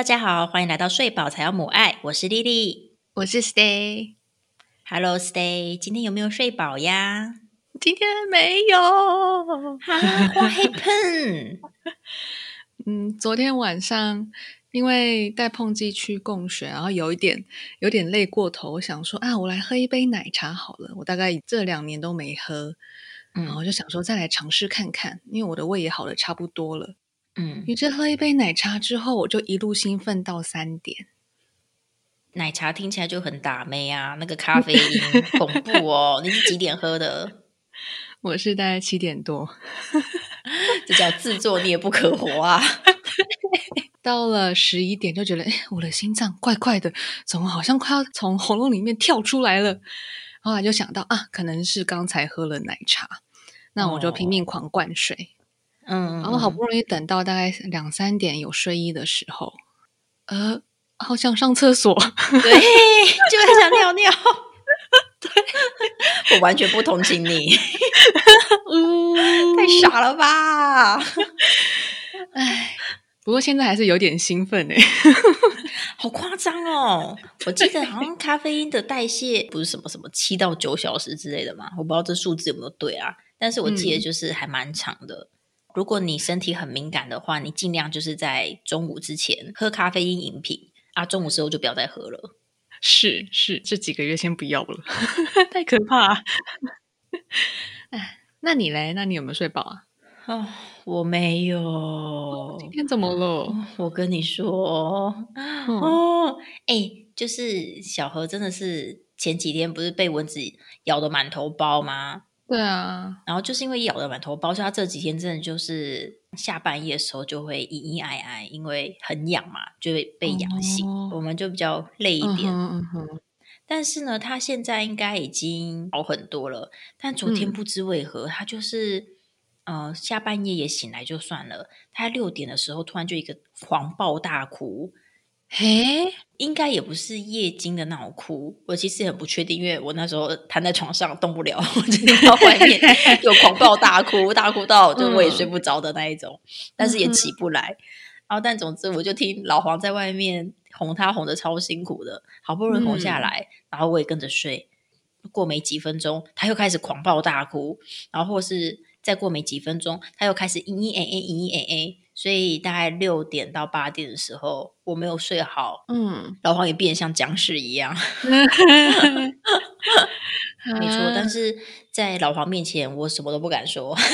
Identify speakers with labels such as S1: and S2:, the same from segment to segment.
S1: Hello，大家好，欢迎来到睡饱才要母爱，我是丽丽，
S2: 我是 Stay。
S1: Hello，Stay，今天有没有睡饱呀？
S2: 今天没有。
S1: What happened？
S2: 嗯，昨天晚上因为带碰机去供血，然后有一点有点累过头，我想说啊，我来喝一杯奶茶好了。我大概这两年都没喝，然后就想说再来尝试看看，因为我的胃也好的差不多了。嗯，你这喝一杯奶茶之后，我就一路兴奋到三点。
S1: 奶茶听起来就很打妹啊，那个咖啡因 恐怖哦。你是几点喝的？
S2: 我是大概七点多，
S1: 这叫自作孽不可活啊！
S2: 到了十一点就觉得，哎，我的心脏怪怪的，怎么好像快要从喉咙里面跳出来了？后来就想到啊，可能是刚才喝了奶茶，那我就拼命狂灌水。嗯，然后好不容易等到大概两三点有睡意的时候，呃，好想上厕所，
S1: 对，就很想尿尿。对，我完全不同情你，太傻了吧？
S2: 哎，不过现在还是有点兴奋哎，
S1: 好夸张哦！我记得好像咖啡因的代谢不是什么什么七到九小时之类的嘛，我不知道这数字有没有对啊？但是我记得就是还蛮长的。如果你身体很敏感的话，你尽量就是在中午之前喝咖啡因饮品啊，中午时候就不要再喝了。
S2: 是是，这几个月先不要了，太可怕。哎，那你嘞？那你有没有睡饱啊？
S1: 啊，我没有。
S2: 今天怎么了？
S1: 我跟你说，哦，哎，就是小何真的是前几天不是被蚊子咬的满头包吗？
S2: 对啊，
S1: 然后就是因为咬的满头包，所以他这几天真的就是下半夜的时候就会咿咿哎哎，因为很痒嘛，就会被痒醒。我们就比较累一点。但是呢，他现在应该已经好很多了。但昨天不知为何，他就是呃下半夜也醒来就算了，他六点的时候突然就一个狂暴大哭。嘿，应该也不是夜惊的那种哭，我其实很不确定，因为我那时候瘫在床上动不了，我就听到外面 有狂暴大哭，大哭到就我也睡不着的那一种，但是也起不来。然后但总之我就听老黄在外面哄他，哄的超辛苦的，好不容易哄下来，然后我也跟着睡。过没几分钟，他又开始狂暴大哭，然后或是再过没几分钟，他又开始嘤嘤哎哎嘤嘤哎哎。所以大概六点到八点的时候，我没有睡好，嗯，老黄也变得像僵尸一样，没错。但是在老黄面前，我什么都不敢说。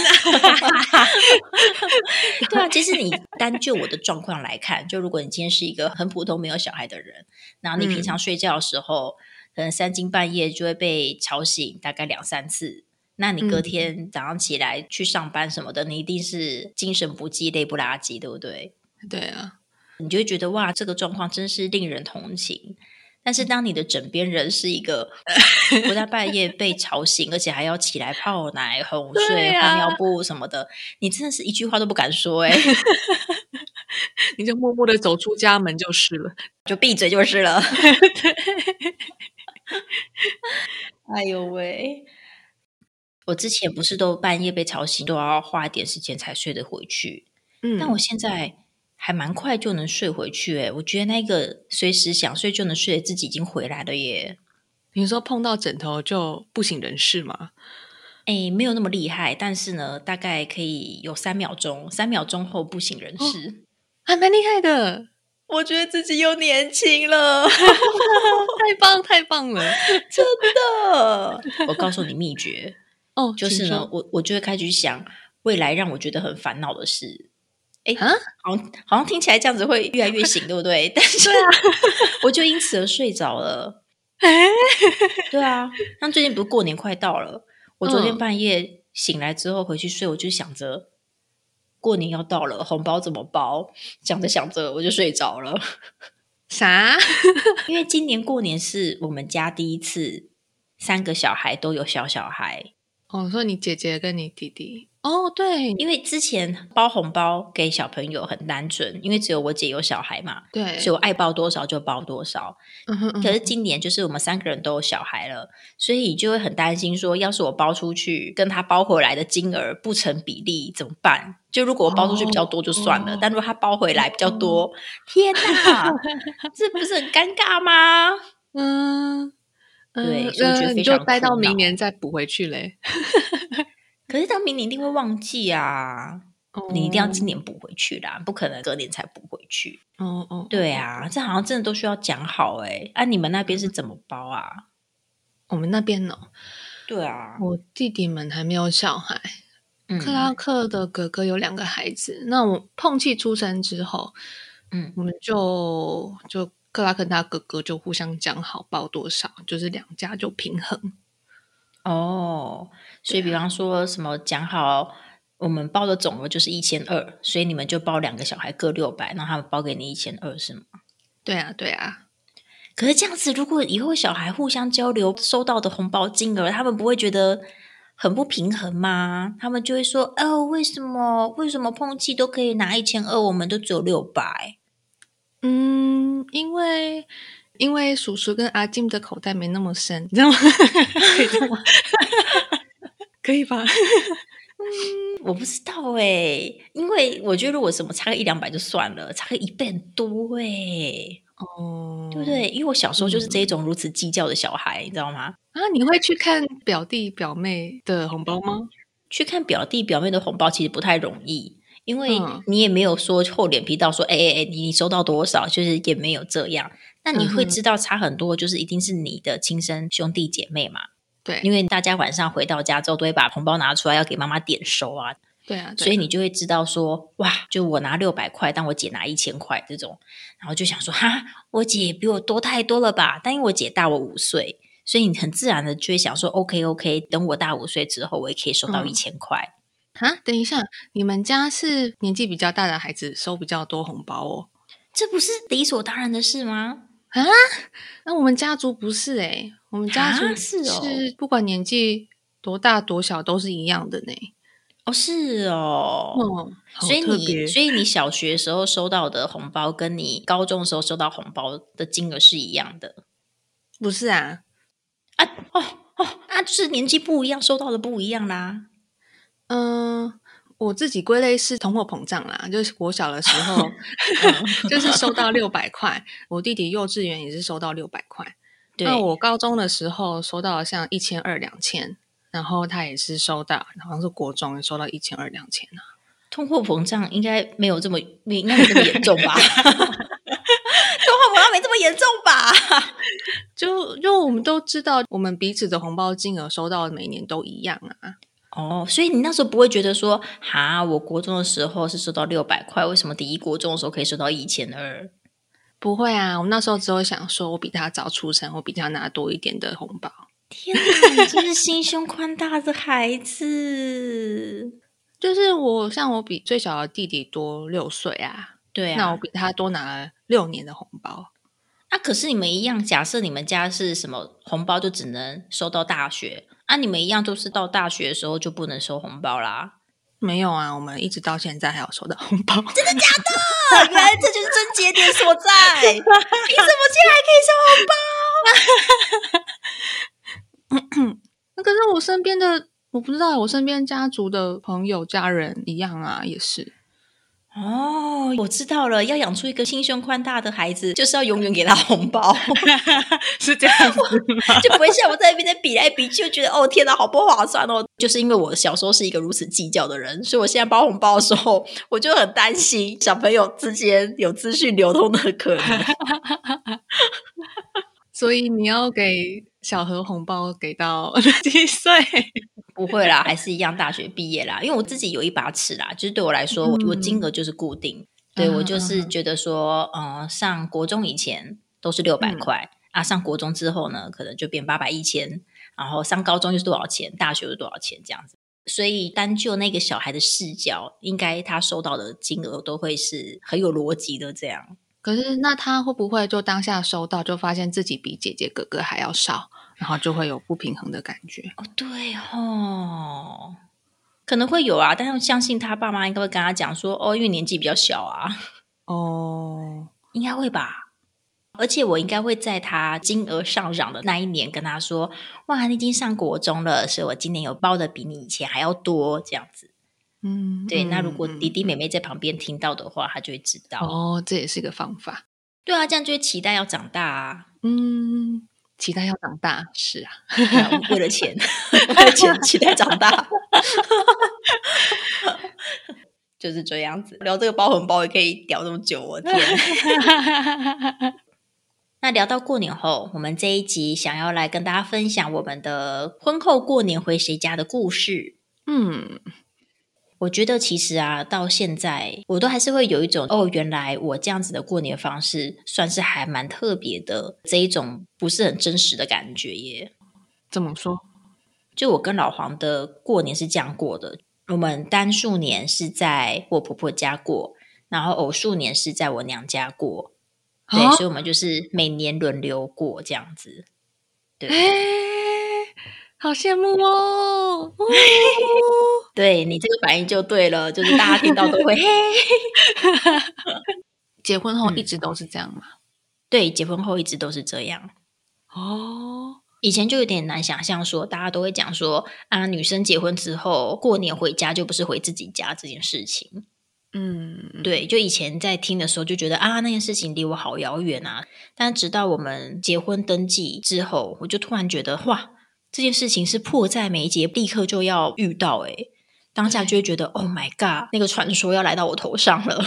S1: 对啊，其实你单就我的状况来看，就如果你今天是一个很普通没有小孩的人，然后你平常睡觉的时候，可能三更半夜就会被吵醒，大概两三次。那你隔天早上起来去上班什么的，你一定是精神不济、累不拉几，对不对？
S2: 对啊，
S1: 你就会觉得哇，这个状况真是令人同情。但是当你的枕边人是一个 不在半夜被吵醒，而且还要起来泡奶、哄睡、换尿布什么的，你真的是一句话都不敢说，哎，
S2: 你就默默的走出家门就是了，
S1: 就闭嘴就是了。哎呦喂！我之前不是都半夜被吵醒，都要花一点时间才睡得回去。嗯，但我现在还蛮快就能睡回去。哎，我觉得那个随时想睡就能睡的自己已经回来了耶。
S2: 你说碰到枕头就不省人事吗？
S1: 哎，没有那么厉害，但是呢，大概可以有三秒钟，三秒钟后不省人事，
S2: 还蛮厉害的。
S1: 我觉得自己又年轻了，
S2: 太棒太棒了，
S1: 真的。我告诉你秘诀。哦，就是呢，我我就会开始想未来让我觉得很烦恼的事。哎，好像好像听起来这样子会越来越醒，对不对？但是 我就因此而睡着了。哎，对啊，像最近不是过年快到了，我昨天半夜醒来之后回去睡，我就想着过年要到了，红包怎么包？想着想着我就睡着了。
S2: 啥？
S1: 因为今年过年是我们家第一次三个小孩都有小小孩。
S2: 哦，说你姐姐跟你弟弟哦，对，
S1: 因为之前包红包给小朋友很单纯，因为只有我姐有小孩嘛，
S2: 对，
S1: 所以我爱包多少就包多少。可是今年就是我们三个人都有小孩了，所以就会很担心说，要是我包出去跟他包回来的金额不成比例怎么办？就如果我包出去比较多就算了，但如果他包回来比较多，天哪，这不是很尴尬吗？嗯，对，所以我觉得非常
S2: 待到明年再补回去嘞。
S1: 可是到明年一定会忘记啊！你一定要今年补回去啦，不可能隔年才补回去。哦哦，对啊，这好像真的都需要讲好哎。啊，你们那边是怎么包啊？
S2: 我们那边呢？
S1: 对啊，
S2: 我弟弟们还没有小孩。克拉克的哥哥有两个孩子。那我碰气出生之后，嗯，我们就就克拉跟他哥哥就互相讲好报多少，就是两家就平衡。
S1: 哦，所以比方说什么讲好，我们报的总额就是一千二，所以你们就报两个小孩各六百，那他们包给你一千二是吗？
S2: 对啊，对啊。
S1: 可是这样子，如果以后小孩互相交流收到的红包金额，他们不会觉得很不平衡吗？他们就会说：“哦，为什么为什么碰气都可以拿一千二，我们都只有六百？”
S2: 嗯，因为。因为叔叔跟阿金的口袋没那么深，你知道吗？可以吗？可以吧？
S1: 嗯，我不知道哎，因为我觉得如果什么差个一两百就算了，差个一倍很多哎，哦，对不对？因为我小时候就是这种如此计较的小孩，你知道吗？
S2: 啊，你会去看表弟表妹的红包吗？
S1: 去看表弟表妹的红包其实不太容易，因为你也没有说厚脸皮到说，哎哎哎，你收到多少？就是也没有这样。那你会知道差很多，就是一定是你的亲生兄弟姐妹嘛？
S2: 对，
S1: 因为大家晚上回到家之后，都会把红包拿出来要给妈妈点收啊。
S2: 对啊，
S1: 所以你就会知道说，哇，就我拿六百块，但我姐拿一千块这种，然后就想说，哈，我姐比我多太多了吧？但因为我姐大我五岁，所以你很自然的就会想说，OK OK，等我大五岁之后，我也可以收到一千块。
S2: 啊，等一下，你们家是年纪比较大的孩子收比较多红包哦？
S1: 这不是理所当然的事吗？
S2: 啊，那我们家族不是哎，我们家族是是不管年纪多大多小都是一样的呢。
S1: 哦，是哦，所以你所以你小学时候收到的红包，跟你高中时候收到红包的金额是一样的？
S2: 不是啊？
S1: 啊哦哦，那就是年纪不一样，收到的不一样啦。
S2: 嗯。我自己归类是通货膨胀啦，就是我小的时候，就是收到六百块，我弟弟幼稚园也是收到六百块，那我高中的时候收到像一千二两千，然后他也是收到，好像是国中收到一千二两千啊。
S1: 通货膨胀应该没有这么，应该没这么严重吧？通货膨胀没这么严重吧？
S2: 就就我们都知道，我们彼此的红包金额收到每年都一样啊。
S1: 哦，所以你那时候不会觉得说，哈，我国中的时候是收到六百块，为什么第一国中的时候可以收到一千二？
S2: 不会啊，我那时候只有想说，我比他早出生，我比他拿多一点的红包。
S1: 天哪，你真是心胸宽大的孩子！
S2: 就是我，像我比最小的弟弟多六岁啊，
S1: 对啊，
S2: 那我比他多拿了六年的红包。
S1: 那可是你们一样，假设你们家是什么红包，就只能收到大学。啊，你们一样都是到大学的时候就不能收红包啦？
S2: 没有啊，我们一直到现在还有收到红包。
S1: 真的假的？原来这就是真节点所在。你怎么竟然可以收
S2: 红包？那可是我身边的，我不知道，我身边家族的朋友、家人一样啊，也是。
S1: 哦，我知道了，要养出一个心胸宽大的孩子，就是要永远给他红包，
S2: 是这样子，
S1: 就不会像我在那边在比来比去，就觉得哦天哪，好不划算哦。就是因为我小时候是一个如此计较的人，所以我现在包红包的时候，我就很担心小朋友之间有资讯流通的可能。
S2: 所以你要给小何红包给到几岁？
S1: 不会啦，还是一样大学毕业啦。因为我自己有一把尺啦，就是对我来说，我我金额就是固定。对我就是觉得说，嗯，上国中以前都是六百块啊，上国中之后呢，可能就变八百一千，然后上高中又是多少钱，大学是多少钱这样子。所以单就那个小孩的视角，应该他收到的金额都会是很有逻辑的这样。
S2: 可是那他会不会就当下收到，就发现自己比姐姐哥哥还要少？然后就会有不平衡的感觉。
S1: 哦，对哦，可能会有啊，但是相信他爸妈应该会跟他讲说，哦，因为年纪比较小啊，
S2: 哦，
S1: 应该会吧。而且我应该会在他金额上涨的那一年跟他说，哇，你已经上国中了，所以我今年有包的比你以前还要多，这样子。
S2: 嗯，
S1: 对，那如果
S2: 嗯
S1: 弟弟妹妹在旁边听到的话，他就会知道。
S2: 哦，这也是个方法。
S1: 对啊，这样就会期待要长大啊，
S2: 嗯，期待要长大，是啊，
S1: 为了钱，为了钱期待长大，就是这样子。聊这个包红包也可以聊这么久，我天！那聊到过年后，我们这一集想要来跟大家分享我们的婚后过年回谁家的故事。
S2: 嗯，
S1: 我觉得其实啊，到现在我都还是会有一种哦，原来我这样子的过年方式算是还蛮特别的这一种不是很真实的感觉耶。
S2: 怎么说？
S1: 就我跟老黄的过年是这样过的，我们单数年是在我婆婆家过，然后偶数年是在我娘家过。对，
S2: 啊
S1: 所以我们就是每年轮流过这样子。对，
S2: 哎，好羡慕哦！哦
S1: 对你这个反应就对了，就是大家听到都会嘿。
S2: 结婚后
S1: 嗯
S2: 一直都是这样吗？
S1: 对，结婚后一直都是这样。
S2: 哦，
S1: 以前就有点难想象说大家都会讲说啊，女生结婚之后过年回家就不是回自己家这件事情。
S2: 嗯，
S1: 对，就以前在听的时候就觉得啊，那件事情离我好遥远啊。但直到我们结婚登记之后，我就突然觉得哇，这件事情是迫在眉睫，立刻就要遇到、欸。诶当下就会觉得，Oh my god，那个传说要来到我头上了。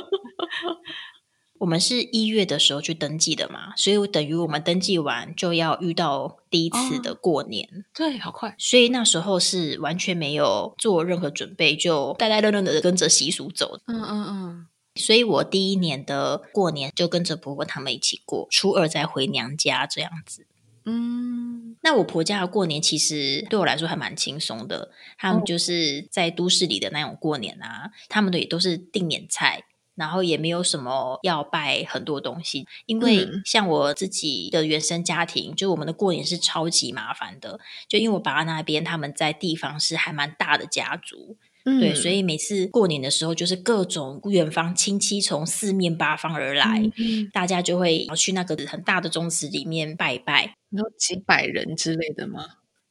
S1: 我们是一月的时候去登记的嘛，所以等于我们登记完就要遇到第一次的过年。
S2: 对，好快。
S1: 所以那时候是完全没有做任何准备，就呆呆愣愣的跟着习俗走。
S2: 嗯嗯嗯，
S1: 所以我第一年的过年就跟着婆婆他们一起过，初二再回娘家这样子。
S2: 嗯，
S1: 那我婆家的过年其实对我来说还蛮轻松的，他们
S2: 哦
S1: 就是在都市里的那种过年啊，他们的也都是定年菜。然后也没有什么要拜很多东西，因为
S2: 嗯
S1: 像我自己的原生家庭，就我们的过年是超级麻烦的。就因为我爸爸那边他们在地方是还蛮大的家族，对，所以每次过年的时候，就是各种远方亲戚从四面八方而来，
S2: 嗯
S1: 大家就会去那个很大的宗祠里面拜拜。
S2: 你说几百人之类的吗？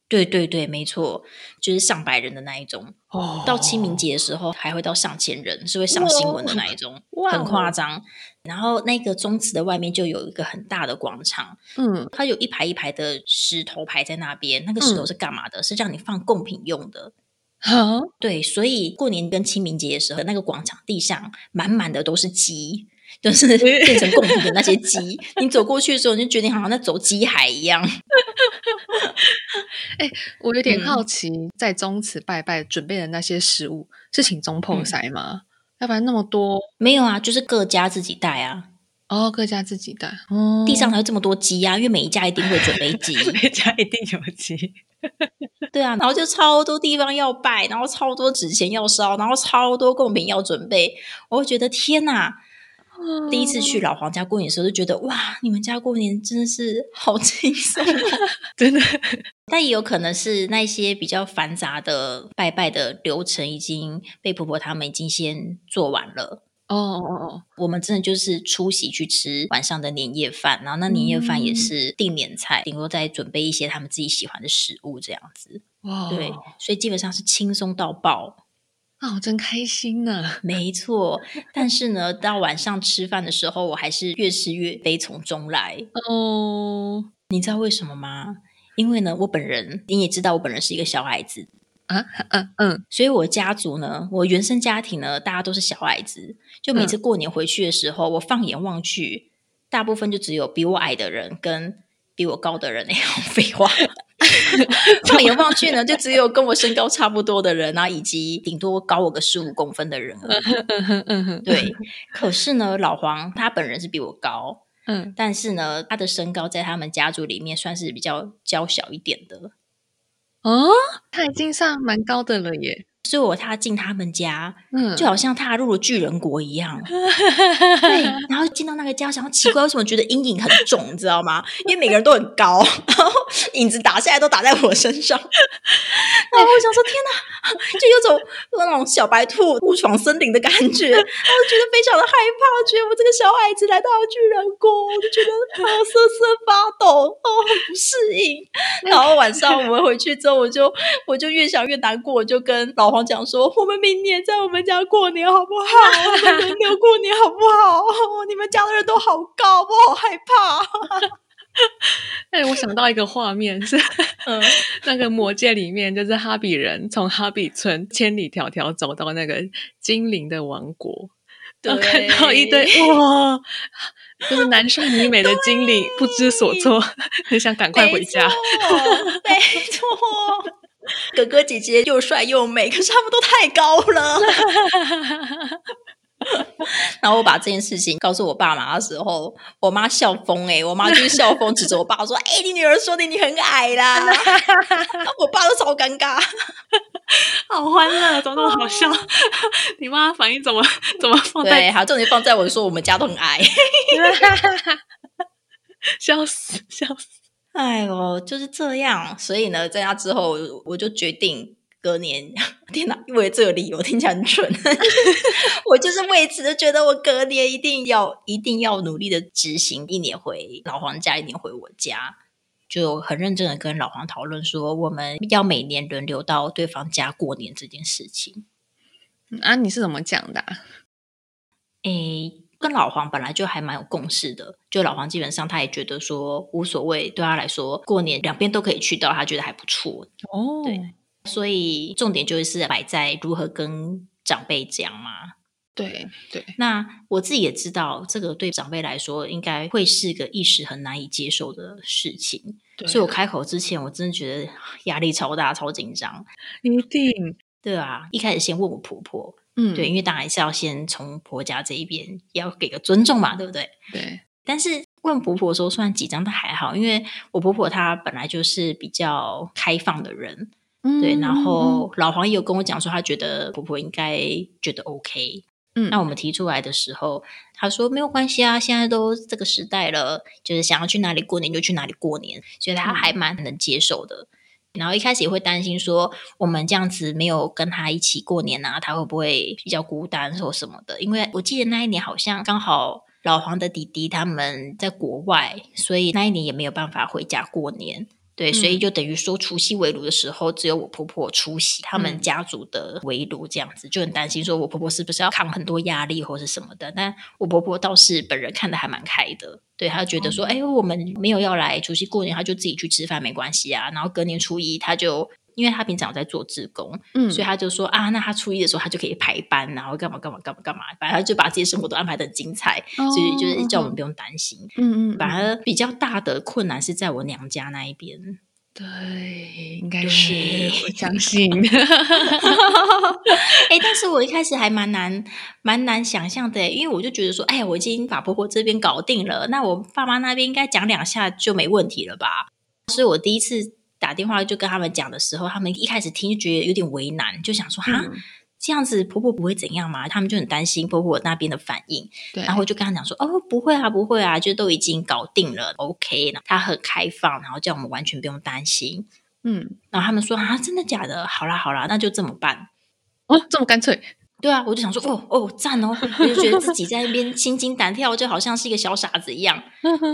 S1: 对对对，没错，就是上百人的那一种。
S2: 哦
S1: 到清明节的时候，还会到上千人，是会上新闻的那一种，
S2: 哇
S1: 很夸张。然后那个宗祠的外面就有一个很大的广场，
S2: 嗯，
S1: 它有一排一排的石头排在那边。那个石头是干嘛的？是让你放贡品用的。
S2: 好，
S1: 对，所以过年跟清明节的时候，那个广场地上满满的都是鸡，就是变成贡品的那些鸡。你走过去的时候，你就觉得你好像在走鸡海一样。
S2: 我有点
S1: 嗯
S2: 好奇，在宗祠拜拜准备的那些食物是请中破塞吗？要不然那么多
S1: 没有啊，就是各家自己带啊，
S2: 哦，各家自己带哦，
S1: 地上还有这么多鸡啊，因为每一家一定会准备鸡。
S2: 每家一定有鸡，
S1: 对啊，然后就超多地方要拜，然后超多纸钱要烧，然后超多贡品要准备。我会觉得天哪！第一次去老黄家过年的时候，就觉得哇，你们家过年真的是好轻松哦。
S2: 真的
S1: 但也有可能是那些比较繁杂的拜拜的流程已经被婆婆他们已经先做完了。
S2: 哦哦哦，
S1: 我们真的就是出席去吃晚上的年夜饭，然后那年夜饭也是定年菜，顶多再准备一些他们自己喜欢的食物这样子。
S2: 哇，
S1: 对，所以基本上是轻松到爆。
S2: 啊，我真开心呢。
S1: 没错，但是呢，到晚上吃饭的时候，我还是越吃越悲从中来。
S2: 哦
S1: 你知道为什么吗？因为呢，我本人你也知道，我本人是一个小孩子，
S2: 啊，嗯嗯，
S1: 所以我家族呢，我原生家庭呢，大家都是小矮子。就每次过年回去的时候，我放眼望去，大部分就只有比我矮的人跟比我高的人。那样，废话。放眼望去呢，就只有跟我身高差不多的人啊，以及顶多高我个十五公分的人而已。对，可是呢，老黄他本人是比我高，
S2: 嗯，
S1: 但是呢，他的身高在他们家族里面算是比较娇小一点的。
S2: 哦，他已经上蛮高的了耶。
S1: 所以我踏进他们家，嗯，就好像踏入了巨人国一样。对，然后进到那个家，想要奇怪为什么觉得阴影很重，你知道吗？因为每个人都很高，然后影子打下来都打在我身上。然后我想说，天哪，就有种那种小白兔误闯森林的感觉，然后觉得非常的害怕，觉得我这个小孩子来到了巨人国，我就觉得啊瑟瑟发抖，哦，很不适应。然后晚上我们回去之后，我就我就越想越难过，我就跟老黄讲说，我们明年在我们家过年好不好？我们轮流过年好不好？你们家的人都好高，我好害怕。
S2: 哎，我想到一个画面是，嗯，那个魔界里面，就是哈比人从哈比村千里迢迢走到那个精灵的王国，
S1: 对，
S2: 看到一堆哇，就是男帅女美的精灵不知所措，很想赶快回家。
S1: 没错，哥哥姐姐又帅又美，可是他们都太高了。然后我把这件事情告诉我爸妈的时候，我妈笑疯哎！我妈就是笑疯，指着我爸说：“哎，你女儿说的你很矮啦！”我爸都超尴尬，
S2: 好欢乐，怎么那么好笑？你妈反应怎么怎么放在？
S1: 对，好，重点放在我说我们家都很矮，
S2: 笑死笑死！
S1: 哎呦，就是这样。所以呢，在那之后，我就决定。隔年，天哪！为了这个理由听起来很蠢，我就是为此就觉得我隔年一定要一定要努力的执行，一年回老黄家，一年回我家，就很认真的跟老黄讨论说，我们要每年轮流到对方家过年这件事情。
S2: 啊，你是怎么讲的？
S1: 诶，跟老黄本来就还蛮有共识的，就老黄基本上他也觉得说无所谓，对他来说过年两边都可以去到，他觉得还不错。哦，对。所以重点就是摆在如何跟长辈讲嘛。
S2: 对对，
S1: 那我自己也知道，这个对长辈来说应该会是个一时很难以接受的事情。所以我开口之前，我真的觉得 压力超大、超紧张。
S2: 一定
S1: 对啊，一开始先问我婆婆，嗯，对，因为当然是要先从婆家这一边要给个尊重嘛，对不对？
S2: 对。
S1: 但是问婆婆的时候，虽然紧张，但还好，因为我婆婆她本来就是比较开放的人。对，然后老黄也有跟我讲说，他觉得婆婆应该觉得 OK。嗯，那我们提出来的时候，他说没有关系啊，现在都这个时代了，就是想要去哪里过年就去哪里过年，所以他还蛮能接受的。然后一开始也会担心说，我们这样子没有跟他一起过年啊，他会不会比较孤单或什么的？因为我记得那一年好像刚好老黄的弟弟他们在国外，所以那一年也没有办法回家过年。对，所以就等于说除夕围炉的时候，只有我婆婆出席他们家族的围炉，这样子就很担心，说我婆婆是不是要扛很多压力或是什么的。但我婆婆倒是本人看的还蛮开的，对她觉得说，哎，我们没有要来除夕过年，她就自己去吃饭没关系啊。然后隔年初一，她就。因为他平常有在做志工，嗯，所以他就说啊，那他初一的时候他就可以排班，然后干嘛干嘛干嘛干嘛，反正他就把自己生活都安排的很精彩，所以就是叫我们不用担心。嗯嗯，反而比较大的困难是在我娘家那一边。
S2: 对，应该是我相信。
S1: 哎，但是我一开始还蛮难蛮难想象的，因为我就觉得说，哎，我已经把婆婆这边搞定了，那我爸妈那边应该讲两下就没问题了吧？所以我第一次。打电话就跟他们讲的时候，他们一开始听就觉得有点为难，就想说哈这样子婆婆不会怎样嘛？他们就很担心婆婆那边的反应。对，然后就跟他讲说哦不会啊不会啊，就都已经搞定了，OK 了。他很开放，然后叫我们完全不用担心。嗯，然后他们说啊真的假的？好啦好啦，那就这么办
S2: 哦，这么干脆。
S1: 对啊，我就想说哦哦赞哦，我就觉得自己在那边心惊胆跳，就好像是一个小傻子一样。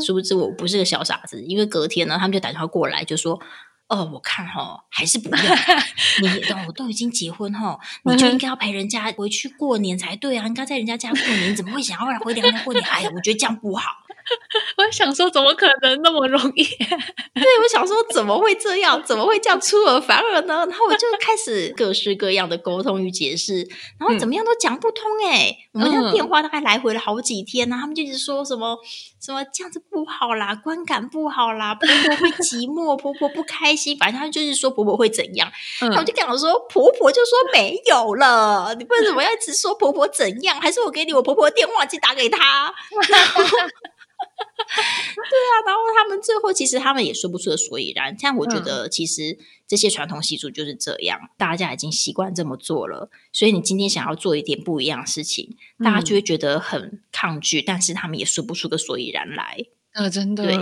S1: 殊不知我不是个小傻子，因为隔天呢，他们就打电话过来就说。哦，我看哈，还是不要。你我都已经结婚哈，你就应该要陪人家回去过年才对啊！应该在人家家过年，怎么会想要回娘家过年？哎呀，我觉得这样不好。
S2: 我想说，怎么可能那么容易？
S1: 对，我想说，怎么会这样？怎么会这样出尔反尔呢？然后我就开始各式各样的沟通与解释，然后怎么样都讲不通。哎，我们家电话大概来回了好几天呢，他们就一直说什么什么这样子不好啦，观感不好啦，婆婆会寂寞，婆婆不开心，反正他就是说婆婆会怎样。我就跟我说，婆婆就说没有了，你为什么要一直说婆婆怎样？还是我给你我婆婆的电话去打给她。对啊，然后他们最后其实他们也说不出个所以然。像我觉得其实这些传统习俗就是这样，大家已经习惯这么做了，所以你今天想要做一点不一样的事情，大家就会觉得很抗拒，但是他们也说不出个所以然来。
S2: 啊，真的，
S1: 对，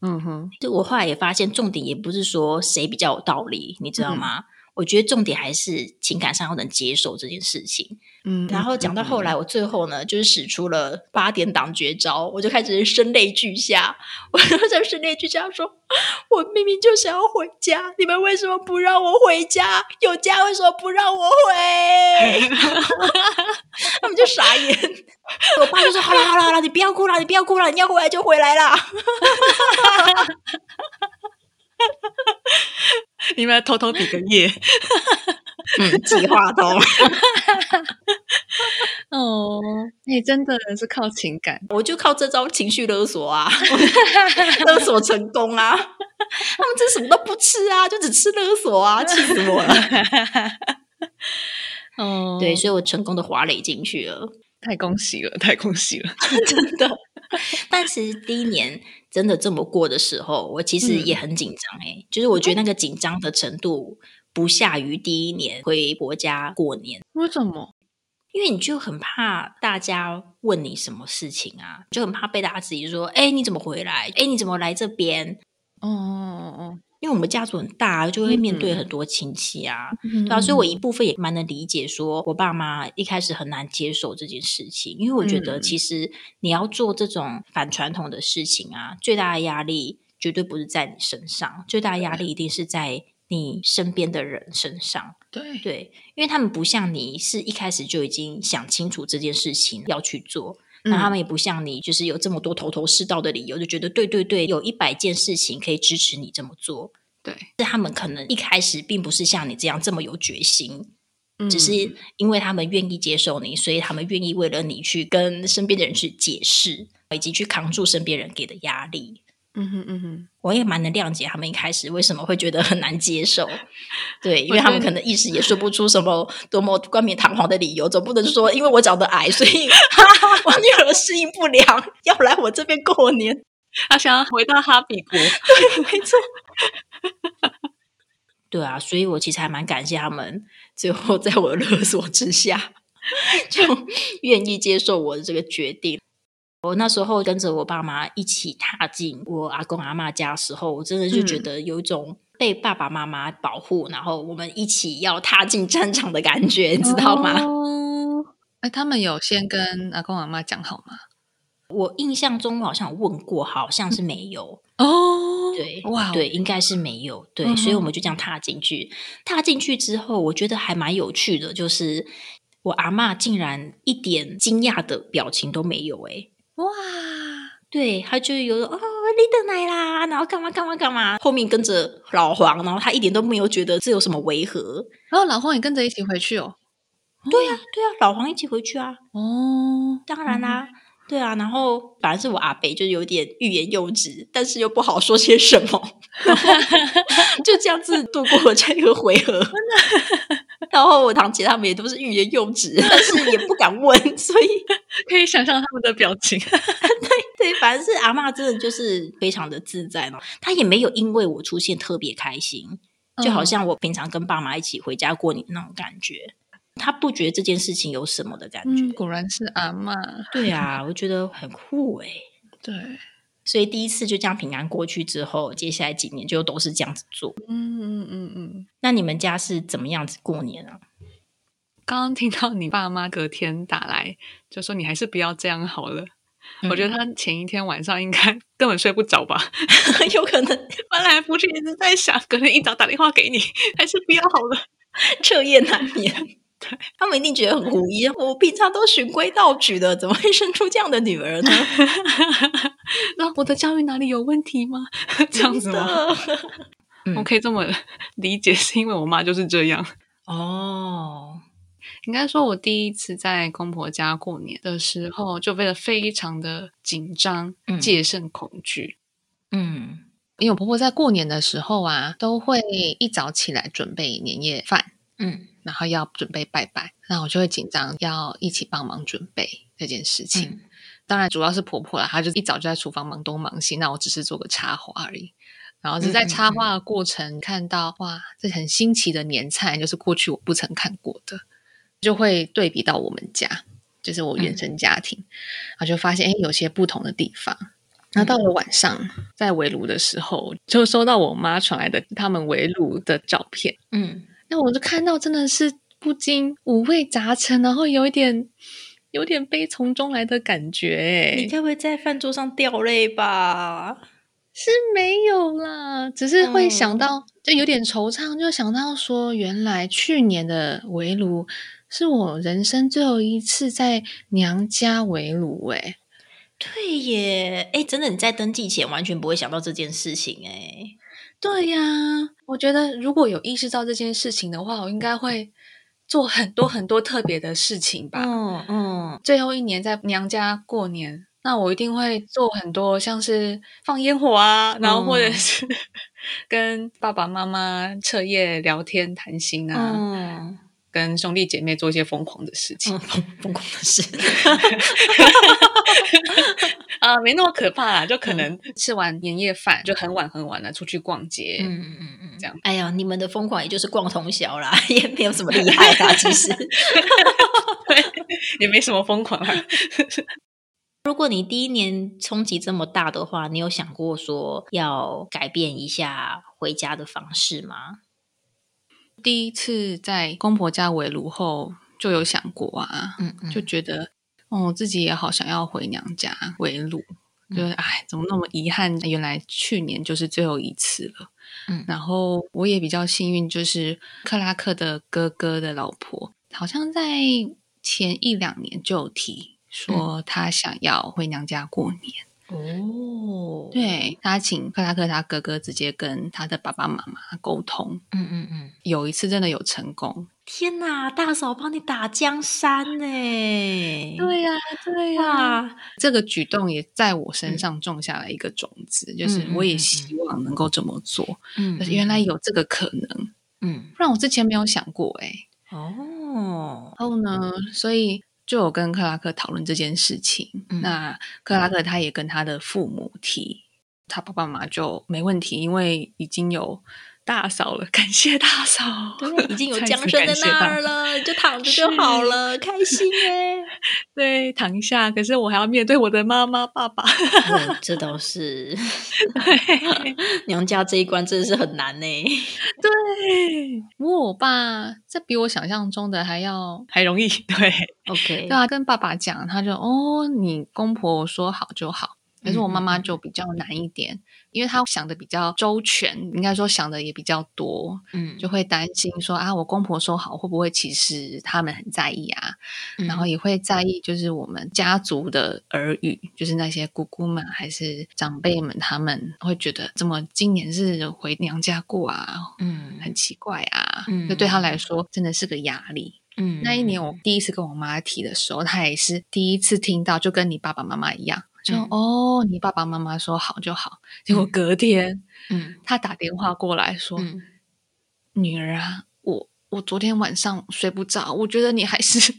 S2: 嗯哼，
S1: 就我后来也发现，重点也不是说谁比较有道理，你知道吗？我觉得重点还是情感上要能接受这件事情。
S2: 嗯，
S1: 然后讲到后来，我最后呢，就是使出了八点档绝招，我就开始声泪俱下。我就在声泪俱下说：“我明明就想要回家，你们为什么不让我回家？有家为什么不让我回？” 他们就傻眼。我爸就说：“好了好了好了，你不要哭了，你不要哭了，你要回来就回来啦。”
S2: 你们偷偷比个 耶，
S1: 嗯，计划通。
S2: 哦，你真的是靠情感，
S1: 我就靠这招情绪勒索啊，勒索成功啊！他们这什么都不吃啊，就只吃勒索啊，气死我了。
S2: 哦，
S1: 对，所以我成功的滑垒进去了，
S2: 太恭喜了，太恭喜了，
S1: 真的。但其实第一年真的这么过的时候，我其实也很紧张哎，就是我觉得那个紧张的程度不下于第一年回国家过年。
S2: 为什么？
S1: 因为你就很怕大家问你什么事情啊，就很怕被大家质疑说：“哎，你怎么回来？哎，你怎么来这边？”
S2: 哦哦哦。
S1: 因为我们家族很大，就会面对很多亲戚啊，对啊，所以我一部分也蛮能理解，说我爸妈一开始很难接受这件事情，因为我觉得其实你要做这种反传统的事情啊，最大的压力绝对不是在你身上，最大的压力一定是在你身边的人身上。
S2: 对。
S1: 对，因为他们不像你是一开始就已经想清楚这件事情要去做。那他们也不像你，就是有这么多头头是道的理由，就觉得对对对，有一百件事情可以支持你这么做。
S2: 对，
S1: 他们可能一开始并不是像你这样这么有决心，只是因为他们愿意接受你，所以他们愿意为了你去跟身边的人去解释，以及去扛住身边人给的压力。
S2: 嗯哼嗯哼，
S1: 我也蛮能谅解他们一开始为什么会觉得很难接受，对，因为他们可能一时也说不出什么多么冠冕堂皇的理由，总不能说因为我长得矮，所以我女儿适应不良，要来我这边过年，
S2: 他想要回到哈比国，
S1: 对，没错，对啊，所以我其实还蛮感谢他们，最后在我的勒索之下，就愿意接受我的这个决定。我那时候跟着我爸妈一起踏进我阿公阿妈家的时候，我真的就觉得有一种被爸爸妈妈保护，然后我们一起要踏进战场的感觉，你知道吗？
S2: 哎，他们有先跟阿公阿妈讲好吗？
S1: 我印象中好像问过，好像是没有
S2: 哦。
S1: 对，
S2: 哇，
S1: 对，应该是没有。对，所以我们就这样踏进去。踏进去之后，我觉得还蛮有趣的，就是我阿妈竟然一点惊讶的表情都没有，哎。
S2: 哇，
S1: 对他就有哦，你的奶啦，然后干嘛干嘛干嘛，后面跟着老黄，然后他一点都没有觉得这有什么违和，
S2: 然后老黄也跟着一起回去哦。
S1: 对呀，对呀，老黄一起回去啊。
S2: 哦，
S1: 当然啦，对啊，然后反正是我阿北，就有点欲言又止，但是又不好说些什么 就这样子度过了这个回合。然后我堂姐他们也都是欲言又止，但是也不敢问，所以
S2: 可以想象他们的表情。
S1: 对对，反正是阿妈真的就是非常的自在嘛，她也没有因为我出现特别开心，就好像我平常跟爸妈一起回家过年那种感觉，她不觉得这件事情有什么的感觉。
S2: 果然是阿妈，
S1: 对啊，我觉得很酷哎。
S2: 对。
S1: 所以第一次就这样平安过去之后，接下来几年就都是这样子做。
S2: 嗯嗯嗯嗯。
S1: 那你们家是怎么样子过年啊？
S2: 刚刚听到你爸妈隔天打来，就说你还是不要这样好了。我觉得他前一天晚上应该根本睡不着吧？
S1: 有可能
S2: 翻来覆去一直在想，可能一早打电话给你，还是不要好了，
S1: 彻夜难眠。对 他们一定觉得很无疑。我平常都循规蹈矩的，怎么会生出这样的女儿呢？
S2: 那我的教育哪里有问题吗？这样子吗？我可以这么理解，是因为我妈就是这样。
S1: 哦，
S2: 应该说，我第一次在公婆家过年的时候，就变得非常的紧张，戒慎恐惧。
S1: 嗯，
S2: 因为我婆婆在过年的时候啊，都会一早起来准备年夜饭。
S1: 嗯。
S2: 然后要准备拜拜，那我就会紧张，要一起帮忙准备这件事情。当然，主要是婆婆啦，她就一早就在厨房忙东忙西，那我只是做个插花而已。然后是在插花的过程看到哇，这很新奇的年菜，就是过去我不曾看过的，就会对比到我们家，就是我原生家庭，然后就发现哎，有些不同的地方。那到了晚上在围炉的时候，就收到我妈传来的他们围炉的照片，嗯，那我就看到真的是不禁五味杂陈，然后有一点有点悲从中来的感觉。
S1: 你该不会在饭桌上掉泪吧？
S2: 是没有啦，只是会想到，就有点惆怅，就想到说，原来去年的围炉是我人生最后一次在娘家围炉，哎，
S1: 对耶，哎，真的你在登记前完全不会想到这件事情，哎，
S2: 对呀，我觉得如果有意识到这件事情的话，我应该会做很多很多特别的事情吧，嗯嗯，最后一年在娘家过年。那我一定会做很多，像是放烟火啊，然后或者是 跟爸爸妈妈彻夜聊天谈心啊，跟兄弟姐妹做一些疯狂的事情，
S1: 疯狂的事
S2: 啊，没那么可怕啦，就可能吃完年夜饭就很晚很晚了，出去逛街，嗯嗯嗯嗯，这样。
S1: 哎呀，你们的疯狂也就是逛通宵啦，也没有什么厉害的，其实，
S2: 也没什么疯狂啊。
S1: 如果你第一年冲击这么大的话，你有想过说要改变一下回家的方式吗？
S2: 第一次在公婆家围炉后就有想过啊，嗯嗯，就觉得哦，自己也好想要回娘家围炉，就是哎，怎么那么遗憾？原来去年就是最后一次了。嗯，然后我也比较幸运，就是克拉克的哥哥的老婆，好像在前一两年就有提。说他想要回娘家过年哦，对他请克拉克他哥哥直接跟他的爸爸妈妈沟通，嗯嗯嗯，有一次真的有成功。
S1: 天哪，大嫂帮你打江山呢？
S2: 对呀，对呀，这个举动也在我身上种下了一个种子，就是我也希望能够这么做。嗯，原来有这个可能，嗯，不然我之前没有想过哎。哦，然后呢，所以。就有跟克拉克讨论这件事情，那克拉克他也跟他的父母提，他爸爸妈妈就没问题，因为已经有。大嫂了，感谢大嫂，
S1: 对，已经有 江生在那儿了，就躺着就好了，开心哎。
S2: 对，躺一下，可是我还要面对我的妈妈、爸爸，
S1: 这倒是。娘家这一关真的是很难呢。
S2: 对，不过我爸这比我想象中的还要还容易。对
S1: ，OK，
S2: 对啊，跟爸爸讲，他就哦，你公婆说好就好。可是我妈妈就比较难一点，因为她想的比较周全，应该说想的也比较多，嗯，就会担心说啊，我公婆说好会不会其实他们很在意啊，然后也会在意就是我们家族的耳语，就是那些姑姑们还是长辈们，他们会觉得怎么今年是回娘家过啊，嗯，很奇怪啊，嗯，对他来说真的是个压力。嗯，那一年我第一次跟我妈提的时候，她也是第一次听到，就跟你爸爸妈妈一样。说哦，你爸爸妈妈说好就好。结果隔天，嗯，他打电话过来说：“女儿啊，我我昨天晚上睡不着，我觉得你还是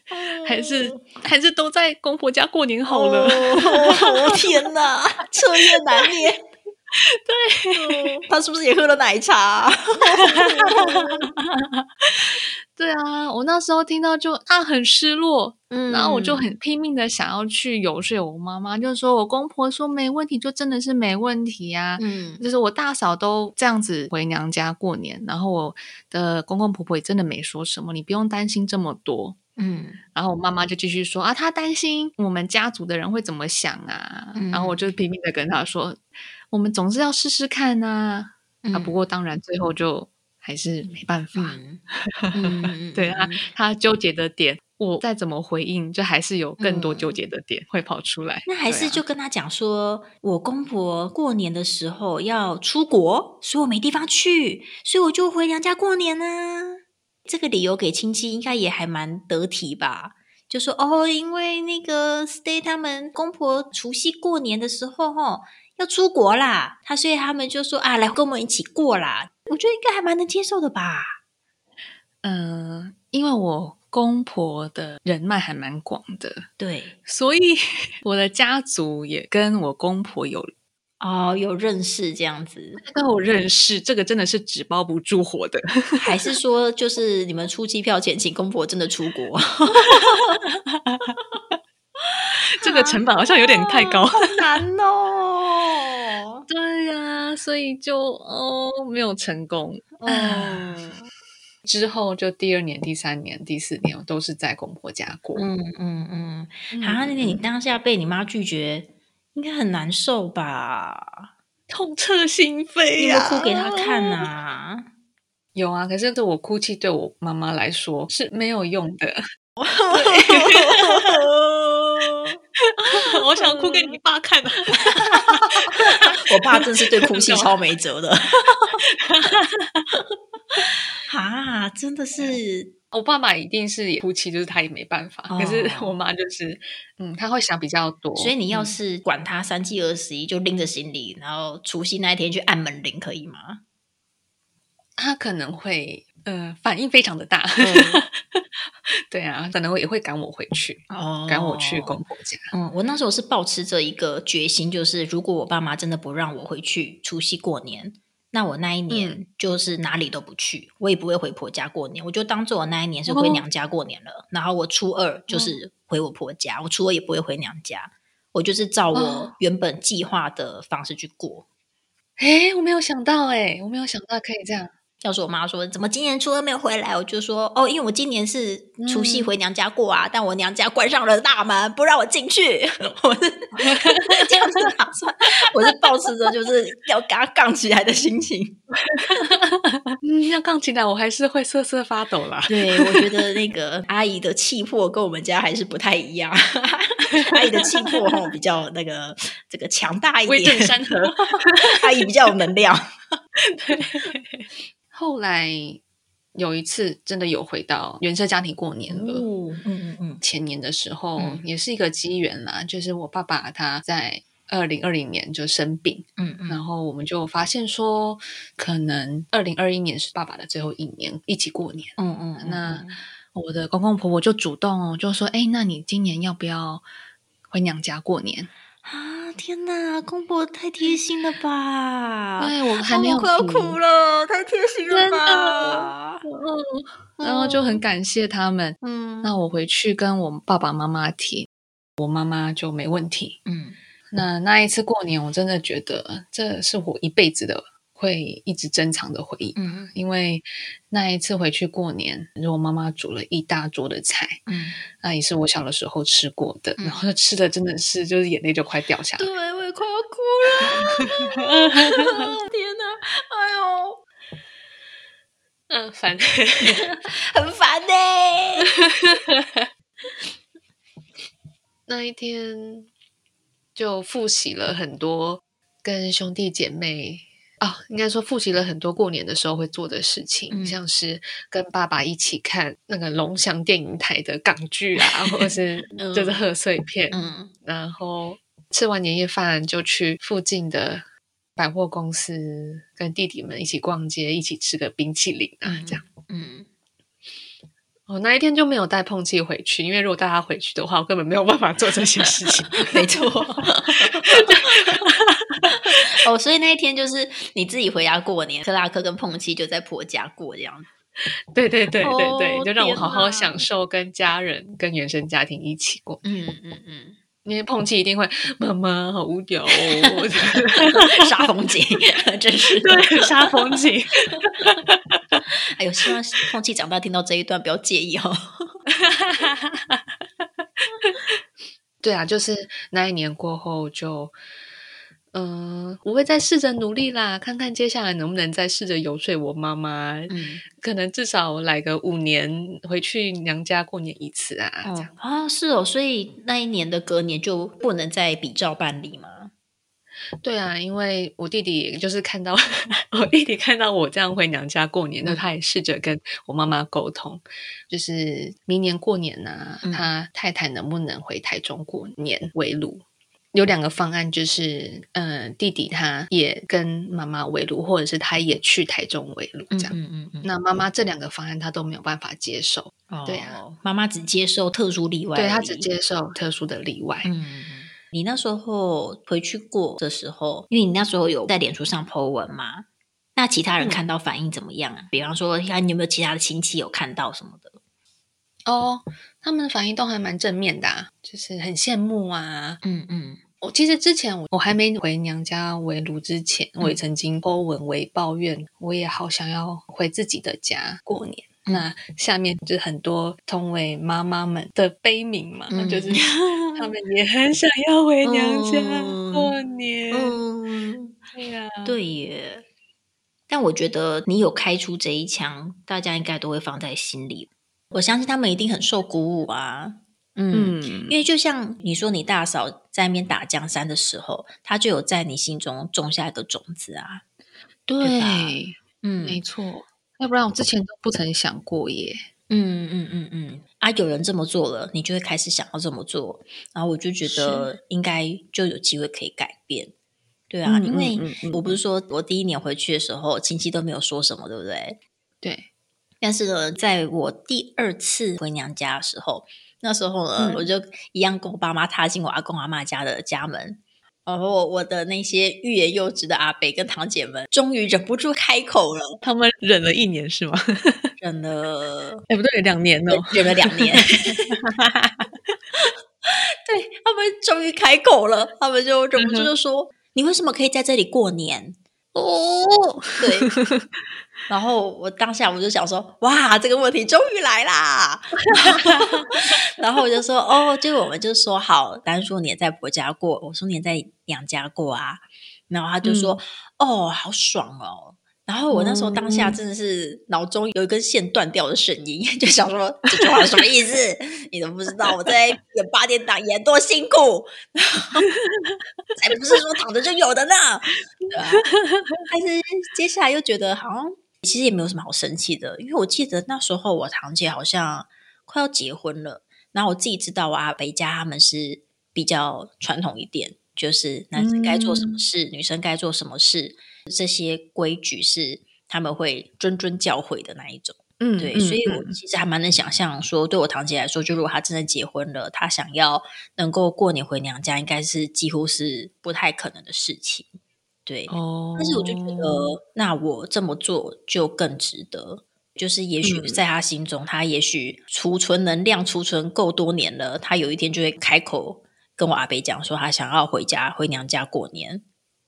S2: 还是还是都在公婆家过年好了。”
S1: 哦天哪，彻夜难眠。
S2: 对，
S1: 他是不是也喝了奶茶？
S2: 对啊，我那时候听到就啊很失落，嗯，然后我就很拼命的想要去游说我妈妈，就说我公婆说没问题，就真的是没问题啊，嗯，就是我大嫂都这样子回娘家过年，然后我的公公婆婆也真的没说什么，你不用担心这么多，嗯，然后我妈妈就继续说啊，她担心我们家族的人会怎么想啊，然后我就拼命的跟她说，我们总是要试试看呐，啊，不过当然最后就。还是没办法，对啊，他纠结的点，我再怎么回应，就还是有更多纠结的点会跑出来。
S1: 那还是就跟他讲说，我公婆过年的时候要出国，所以我没地方去，所以我就回娘家过年呢。这个理由给亲戚应该也还蛮得体吧？就说哦，因为那个 stay 他们公婆除夕过年的时候，哈。要出国啦，他所以他们就说啊，来跟我们一起过啦。我觉得应该还蛮能接受的吧。
S2: 嗯，因为我公婆的人脉还蛮广的，
S1: 对，
S2: 所以我的家族也跟我公婆有
S1: 哦，有认识这样子，
S2: 跟我认识，这个真的是纸包不住火的。
S1: 还是说，就是你们出机票前，请公婆真的出国？
S2: 这个成本好像有点太高，
S1: 难哦。
S2: 对呀，所以就哦没有成功。嗯，之后就第二年、第三年、第四年，我都是在公婆家过。
S1: 嗯嗯嗯。好，那你当下被你妈拒绝，应该很难受吧？
S2: 痛彻心扉
S1: 呀！哭给她看呐。
S2: 有啊，可是对我哭泣，对我妈妈来说是没有用的。给你爸看的，
S1: 我爸真是对哭泣超没辙的。啊，真的是，
S2: 我爸爸一定是哭泣，就是他也没办法。可是我妈就是，嗯，他会想比较多。
S1: 所以你要是管他三七二十一，就拎着行李，然后除夕那一天去按门铃，可以吗？
S2: 他可能会。嗯，反应非常的大，对啊，可能也会赶我回去，赶我去公婆家。
S1: 嗯，我那时候是保持着一个决心，就是如果我爸妈真的不让我回去除夕过年，那我那一年就是哪里都不去，我也不会回婆家过年，我就当做我那一年是回娘家过年了。然后我初二就是回我婆家，我初二也不会回娘家，我就是照我原本计划的方式去过。
S2: 哎，我没有想到，哎，我没有想到可以这样。
S1: 要是我妈说怎么今年初二没有回来，我就说哦，因为我今年是除夕回娘家过啊，但我娘家关上了大门，不让我进去。我是 这样子打算，我是保持着就是要跟他杠起来的心情。
S2: 嗯，要杠起来，我还是会瑟瑟发抖啦。
S1: 对，我觉得那个阿姨的气魄跟我们家还是不太一样。阿姨的气魄哈比较那个这个强大一点，威
S2: 震山河。
S1: 阿姨比较有能量。
S2: 对。后来有一次真的有回到原生家庭过年了，嗯嗯嗯，前年的时候也是一个机缘啦，就是我爸爸他在二零二零年就生病，嗯嗯，然后我们就发现说，可能二零二一年是爸爸的最后一年，一起过年，嗯嗯，那我的公公婆婆就主动就说，哎，那你今年要不要回娘家过年？
S1: 啊天哪，公婆太贴心了吧！
S2: 哎，我还没有
S1: 快要哭了，太贴心了吧！
S2: 嗯，然后就很感谢他们。嗯，那我回去跟我爸爸妈妈提，我妈妈就没问题。嗯，那那一次过年，我真的觉得这是我一辈子的。会一直珍藏的回忆，嗯，因为那一次回去过年，我妈妈煮了一大桌的菜，嗯，那也是我小的时候吃过的，然后吃的真的是就是眼泪就快掉下来，
S1: 对我也快要哭了，天哪，哎呦，
S2: 嗯，烦，
S1: 很烦呢。
S2: 那一天就复习了很多跟兄弟姐妹。啊，应该说复习了很多过年的时候会做的事情，像是跟爸爸一起看那个龙翔电影台的港剧啊，或者是 就是贺岁片，嗯，然后吃完年夜饭就去附近的百货公司跟弟弟们一起逛街，一起吃个冰淇淋啊，这样，嗯。我那一天就没有带碰气回去，因为如果带他回去的话，我根本没有办法做这些事情。
S1: 没错。哦，所以那一天就是你自己回家过年，克拉克跟碰气就在婆家过这样。
S2: 对对对对对，就让我好好享受跟家人、跟原生家庭一起过。嗯嗯嗯。因为碰气一定会，妈妈好无聊哦，
S1: 杀风景，真是
S2: 对杀风景。
S1: 哎呦，希望碰气长大听到这一段不要介意哦。
S2: 对啊，就是那一年过后就。嗯，我会再试着努力啦，看看接下来能不能再试着游说我妈妈，嗯，可能至少来个五年回去娘家过年一次啊，这样
S1: 啊，是哦，所以那一年的隔年就不能再比照办理吗？
S2: 对啊，因为我弟弟就是看到 我弟弟看到我这样回娘家过年，那他也试着跟我妈妈沟通，就是明年过年呢，他太太能不能回台中过年围炉？有两个方案，就是嗯，弟弟他也跟妈妈围炉，或者是他也去台中围炉，这样。嗯嗯嗯。那妈妈这两个方案他都没有办法接受。哦。对啊，
S1: 妈妈只接受特殊例外。
S2: 对他只接受特殊的例外。嗯嗯。
S1: 你那时候回去过的时候，因为你那时候有在脸书上 po 文嘛，那其他人看到反应怎么样啊？比方说，看你有没有其他的亲戚有看到什么的？
S2: 哦，他们的反应都还蛮正面的，就是很羡慕啊。
S1: 嗯嗯，
S2: 我其实之前我我还没回娘家围炉之前，我也曾经 po 文为抱怨，我也好想要回自己的家过年。那下面就很多同为妈妈们的悲鸣嘛，就是他们也很想要回 娘家过年。对呀，
S1: 对耶。但我觉得你有开出这一枪，大家应该都会放在心里。我相信他们一定很受鼓舞啊。嗯，因为就像你说，你大嫂在那边打江山的时候，他就有在你心中种下一个种子啊。
S2: 对，嗯，没错。要不然我之前都不曾想过耶。
S1: 嗯嗯嗯嗯啊，有人这么做了，你就会开始想要这么做，然后我就觉得应该就有机会可以改变。对啊，因为我不是说我第一年回去的时候，亲戚都没有说什么，对不对？
S2: 对。
S1: 但是呢，在我第二次回娘家的时候，那时候呢，我就一样跟我爸妈踏进我阿公阿妈家的家门。然后我的那些欲言又止的阿伯跟堂姐们，终于忍不住开口了。
S2: 他们忍了一年是吗？
S1: 忍了，
S2: 哎不对，两年哦，
S1: 忍了两年。对他们终于开口了，他们就忍不住就说：“你为什么可以在这里过年？”哦，对。然后我当下我就想说，哇，这个问题终于来啦！然后我就说，哦，就我们就说好，单说你在婆家过，我说你在娘家过啊。然后他就说，哦，好爽哦。然后我那时候当下真的是脑中有一根线断掉的声音，就想说这句话什么意思？你都不知道我在演八点档演多辛苦，才不是说躺着就有的呢。但是接下来又觉得好像。其实也没有什么好生气的，因为我记得那时候我堂姐好像快要结婚了，然后我自己知道啊，北家他们是比较传统一点，就是男生该做什么事，女生该做什么事，这些规矩是他们会谆谆教诲的那一种。嗯，对，所以我其实还蛮能想象，说对我堂姐来说，就如果她真的结婚了，她想要能够过年回娘家，应该是几乎是不太可能的事情。对，但是我就觉得，那我这么做就更值得。就是也许在他心中，他也许储存能量储存够多年了，他有一天就会开口跟我阿北讲说，他想要回家回娘家过年，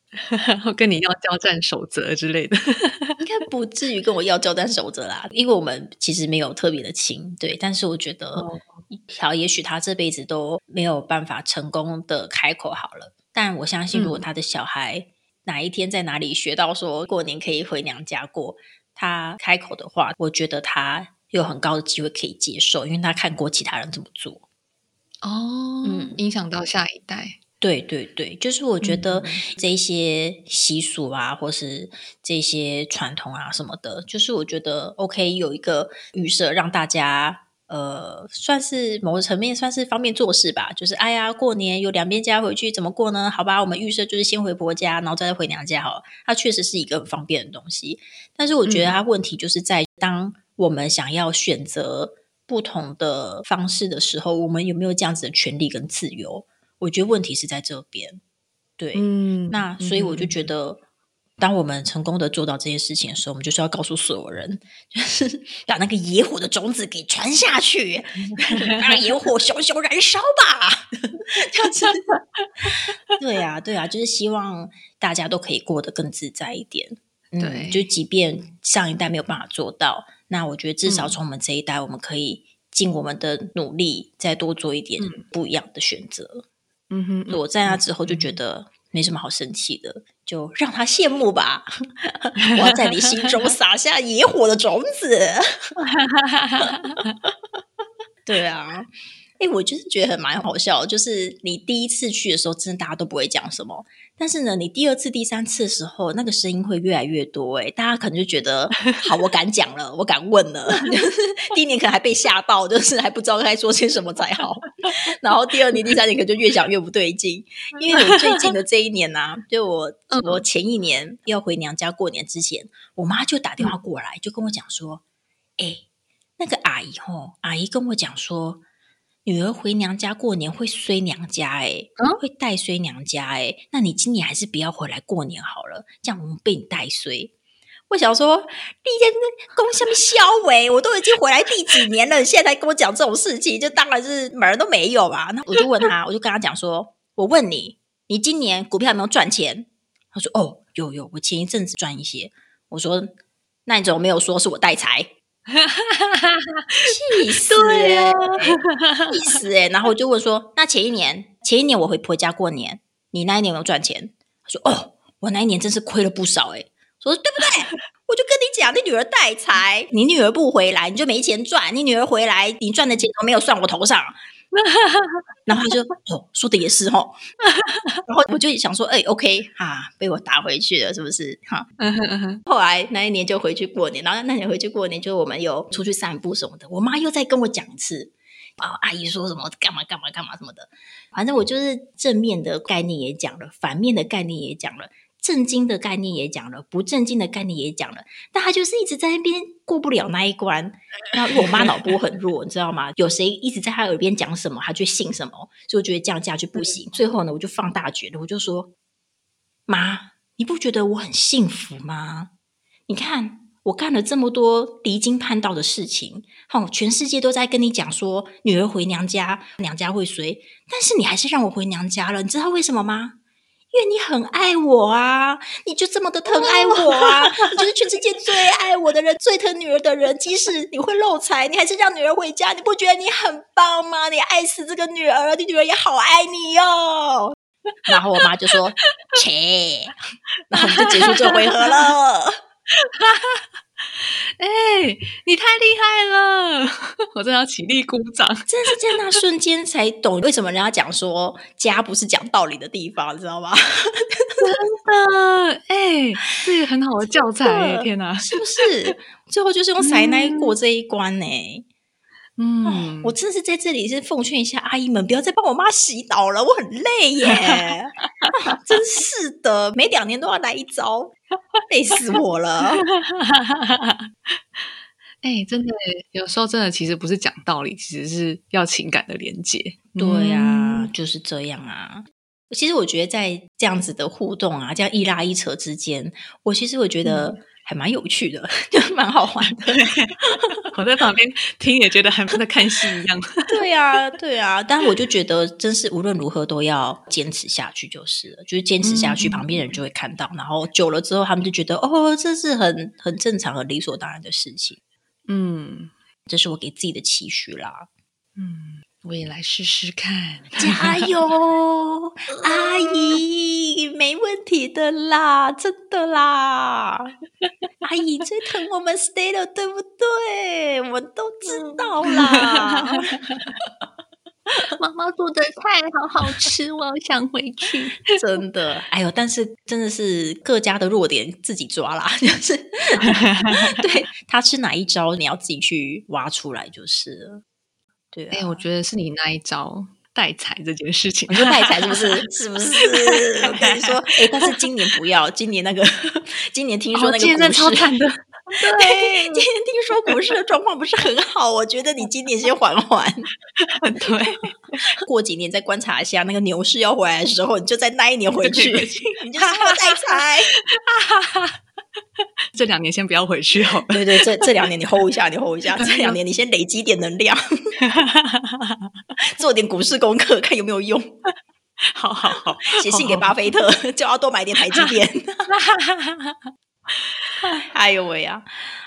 S2: 跟你要交战守则之类的。
S1: 应该不至于跟我要交战守则啦，因为我们其实没有特别的亲。对，但是我觉得，好，也许他这辈子都没有办法成功的开口好了。但我相信，如果他的小孩。哪一天在哪里学到说过年可以回娘家过？他开口的话，我觉得他有很高的机会可以接受，因为他看过其他人怎么做。
S2: 哦，嗯，影响到下一代。
S1: 对对对，就是我觉得这些习俗啊，或是这些传统啊什么的，就是我觉得 OK 有一个预设让大家。呃，算是某个层面算是方便做事吧。就是哎呀，过年有两边家回去怎么过呢？好吧，我们预设就是先回婆家，然后再回娘家。好，它确实是一个很方便的东西。但是我觉得它问题就是在当我们想要选择不同的方式的时候，我们有没有这样子的权利跟自由？我觉得问题是在这边。对，嗯，那所以我就觉得。当我们成功的做到这些事情的时候，我们就是要告诉所有人，就是 把那个野火的种子给传下去，让野火熊熊燃烧吧。对呀，对呀，就是希望大家都可以过得更自在一点。
S2: 对，
S1: 就即便上一代没有办法做到，那我觉得至少从我们这一代，我们可以尽我们的努力，再多做一点不一样的选择。嗯哼，我在那之后就觉得。没什么好生气的，就让他羡慕吧。我要在你心中撒下野火的种子。对啊。哎，我就是觉得很蛮好笑，就是你第一次去的时候，真的大家都不会讲什么，但是呢，你第二次、第三次的时候，那个声音会越来越多。哎，大家可能就觉得，好，我敢讲了，我敢问了。第一年可能还被吓到，就是还不知道该说些什么才好。然后第二年、第三年可能就越讲越不对劲，因为我最近的这一年呢，就我 我前一年要回娘家过年之前，我妈就打电话过来，就跟我讲说，哎，那个阿姨吼，阿姨跟我讲说。女儿回娘家过年会衰娘家，哎，会带衰娘家，哎，那你今年还是不要回来过年好了，这样我们被你带衰。我想说，第一天公下面消维，我都已经回来第几年了，现在才跟我讲这种事情，就当然是门儿都没有吧。那我就问他，我就跟他讲说，我问你，你今年股票有没有赚钱？他说，哦，有有，我前一阵子赚一些。我说，那你怎么没有说是我带财？气 死！气死！哎，然后我就问说，那前一年，前一年我回婆家过年，你那一年有没有赚钱？他说，哦，我那一年真是亏了不少，哎。说对不对？我就跟你讲，你女儿带财，你女儿不回来，你就没钱赚。你女儿回来，你赚的钱都没有算我头上。然后他就哦，说的也是哦。然后我就想说，哎，OK，哈，被我打回去了，是不是？哈。后来那一年就回去过年，然后那年回去过年，就我们有出去散步什么的。我妈又在跟我讲一次，啊，阿姨说什么干嘛干嘛干嘛什么的。反正我就是正面的概念也讲了，反面的概念也讲了。正经的概念也讲了，不正经的概念也讲了，但他就是一直在那边过不了那一关。然后我妈脑波很弱，你知道吗？有谁一直在他耳边讲什么，他就信什么，所以我觉得这样下去不行。最后呢，我就放大觉得，我就说：“妈，你不觉得我很幸福吗？你看我干了这么多离经叛道的事情，好，全世界都在跟你讲说女儿回娘家，娘家会随，但是你还是让我回娘家了，你知道为什么吗？”因为你很爱我啊，你就这么的疼爱我啊，你就是全世界最爱我的人，最疼女儿的人。即使你会漏财，你还是让女儿回家，你不觉得你很棒吗？你爱死这个女儿，你女儿也好爱你哟。然后我妈就说：“切。”然后我们就结束这回合了。
S2: 哎，你太厉害了！我真的要起立鼓掌。
S1: 真的是在那瞬间才懂为什么人家讲说家不是讲道理的地方，你知道吗？
S2: 真的，哎，是一个很好的教材，天哪，
S1: 是不是？最后就是用塞奶过这一关呢。嗯，我真的是在这里是奉劝一下阿姨们，不要再帮我妈洗脑了，我很累耶。真是的，每两年都要来一招。累死我了！
S2: 哎，真的，有时候真的其实不是讲道理，其实是要情感的连接。
S1: 对呀，就是这样啊。其实我觉得在这样子的互动啊，这样一拉一扯之间，我其实我觉得。还蛮有趣的，就蛮好玩的。
S2: 我在旁边听也觉得还像在看戏一样。
S1: 对呀，对啊。但我就觉得，真是无论如何都要坚持下去就是了。就是坚持下去，旁边人就会看到。然后久了之后，他们就觉得哦，这是很很正常、很理所当然的事情。嗯，这是我给自己的期许啦。
S2: 嗯。我也来试试看，
S1: 加油，阿姨，没问题的啦，真的啦，阿姨最疼我们 stay 了，对不对？我们都知道啦。
S2: 妈妈做的菜好好吃，我好想回去。
S1: 真的，哎呦，但是真的是各家的弱点自己抓啦，就是对他吃哪一招，你要自己去挖出来就是了。对，
S2: 哎，我觉得是你那一招带财这件事情，
S1: 你说带财是不是？是不是？我跟你说，哎，但是今年不要，今年那个，今年听说那个股市
S2: 惨的，
S1: 对，今年听说股市的状况不是很好，我觉得你今年先缓缓，
S2: 对，
S1: 过几年再观察一下，那个牛市要回来的时候，你就在那一年回去，你就带财。
S2: 这两年先不要回去哦。
S1: 对对，这这两年你 hold 一下，你 hold 一下。这两年你先累积点能量，做点股市功课，看有没有用。
S2: 好好好，
S1: 写信给巴菲特，叫他多买点台积电。哎呦喂呀！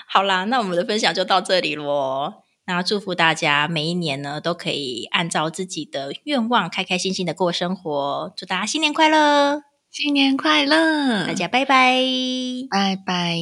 S1: 好啦，那我们的分享就到这里喽。那祝福大家每一年呢，都可以按照自己的愿望，开开心心的过生活。祝大家新年快乐！
S2: 新年快乐，
S1: 大家拜拜，
S2: 拜拜。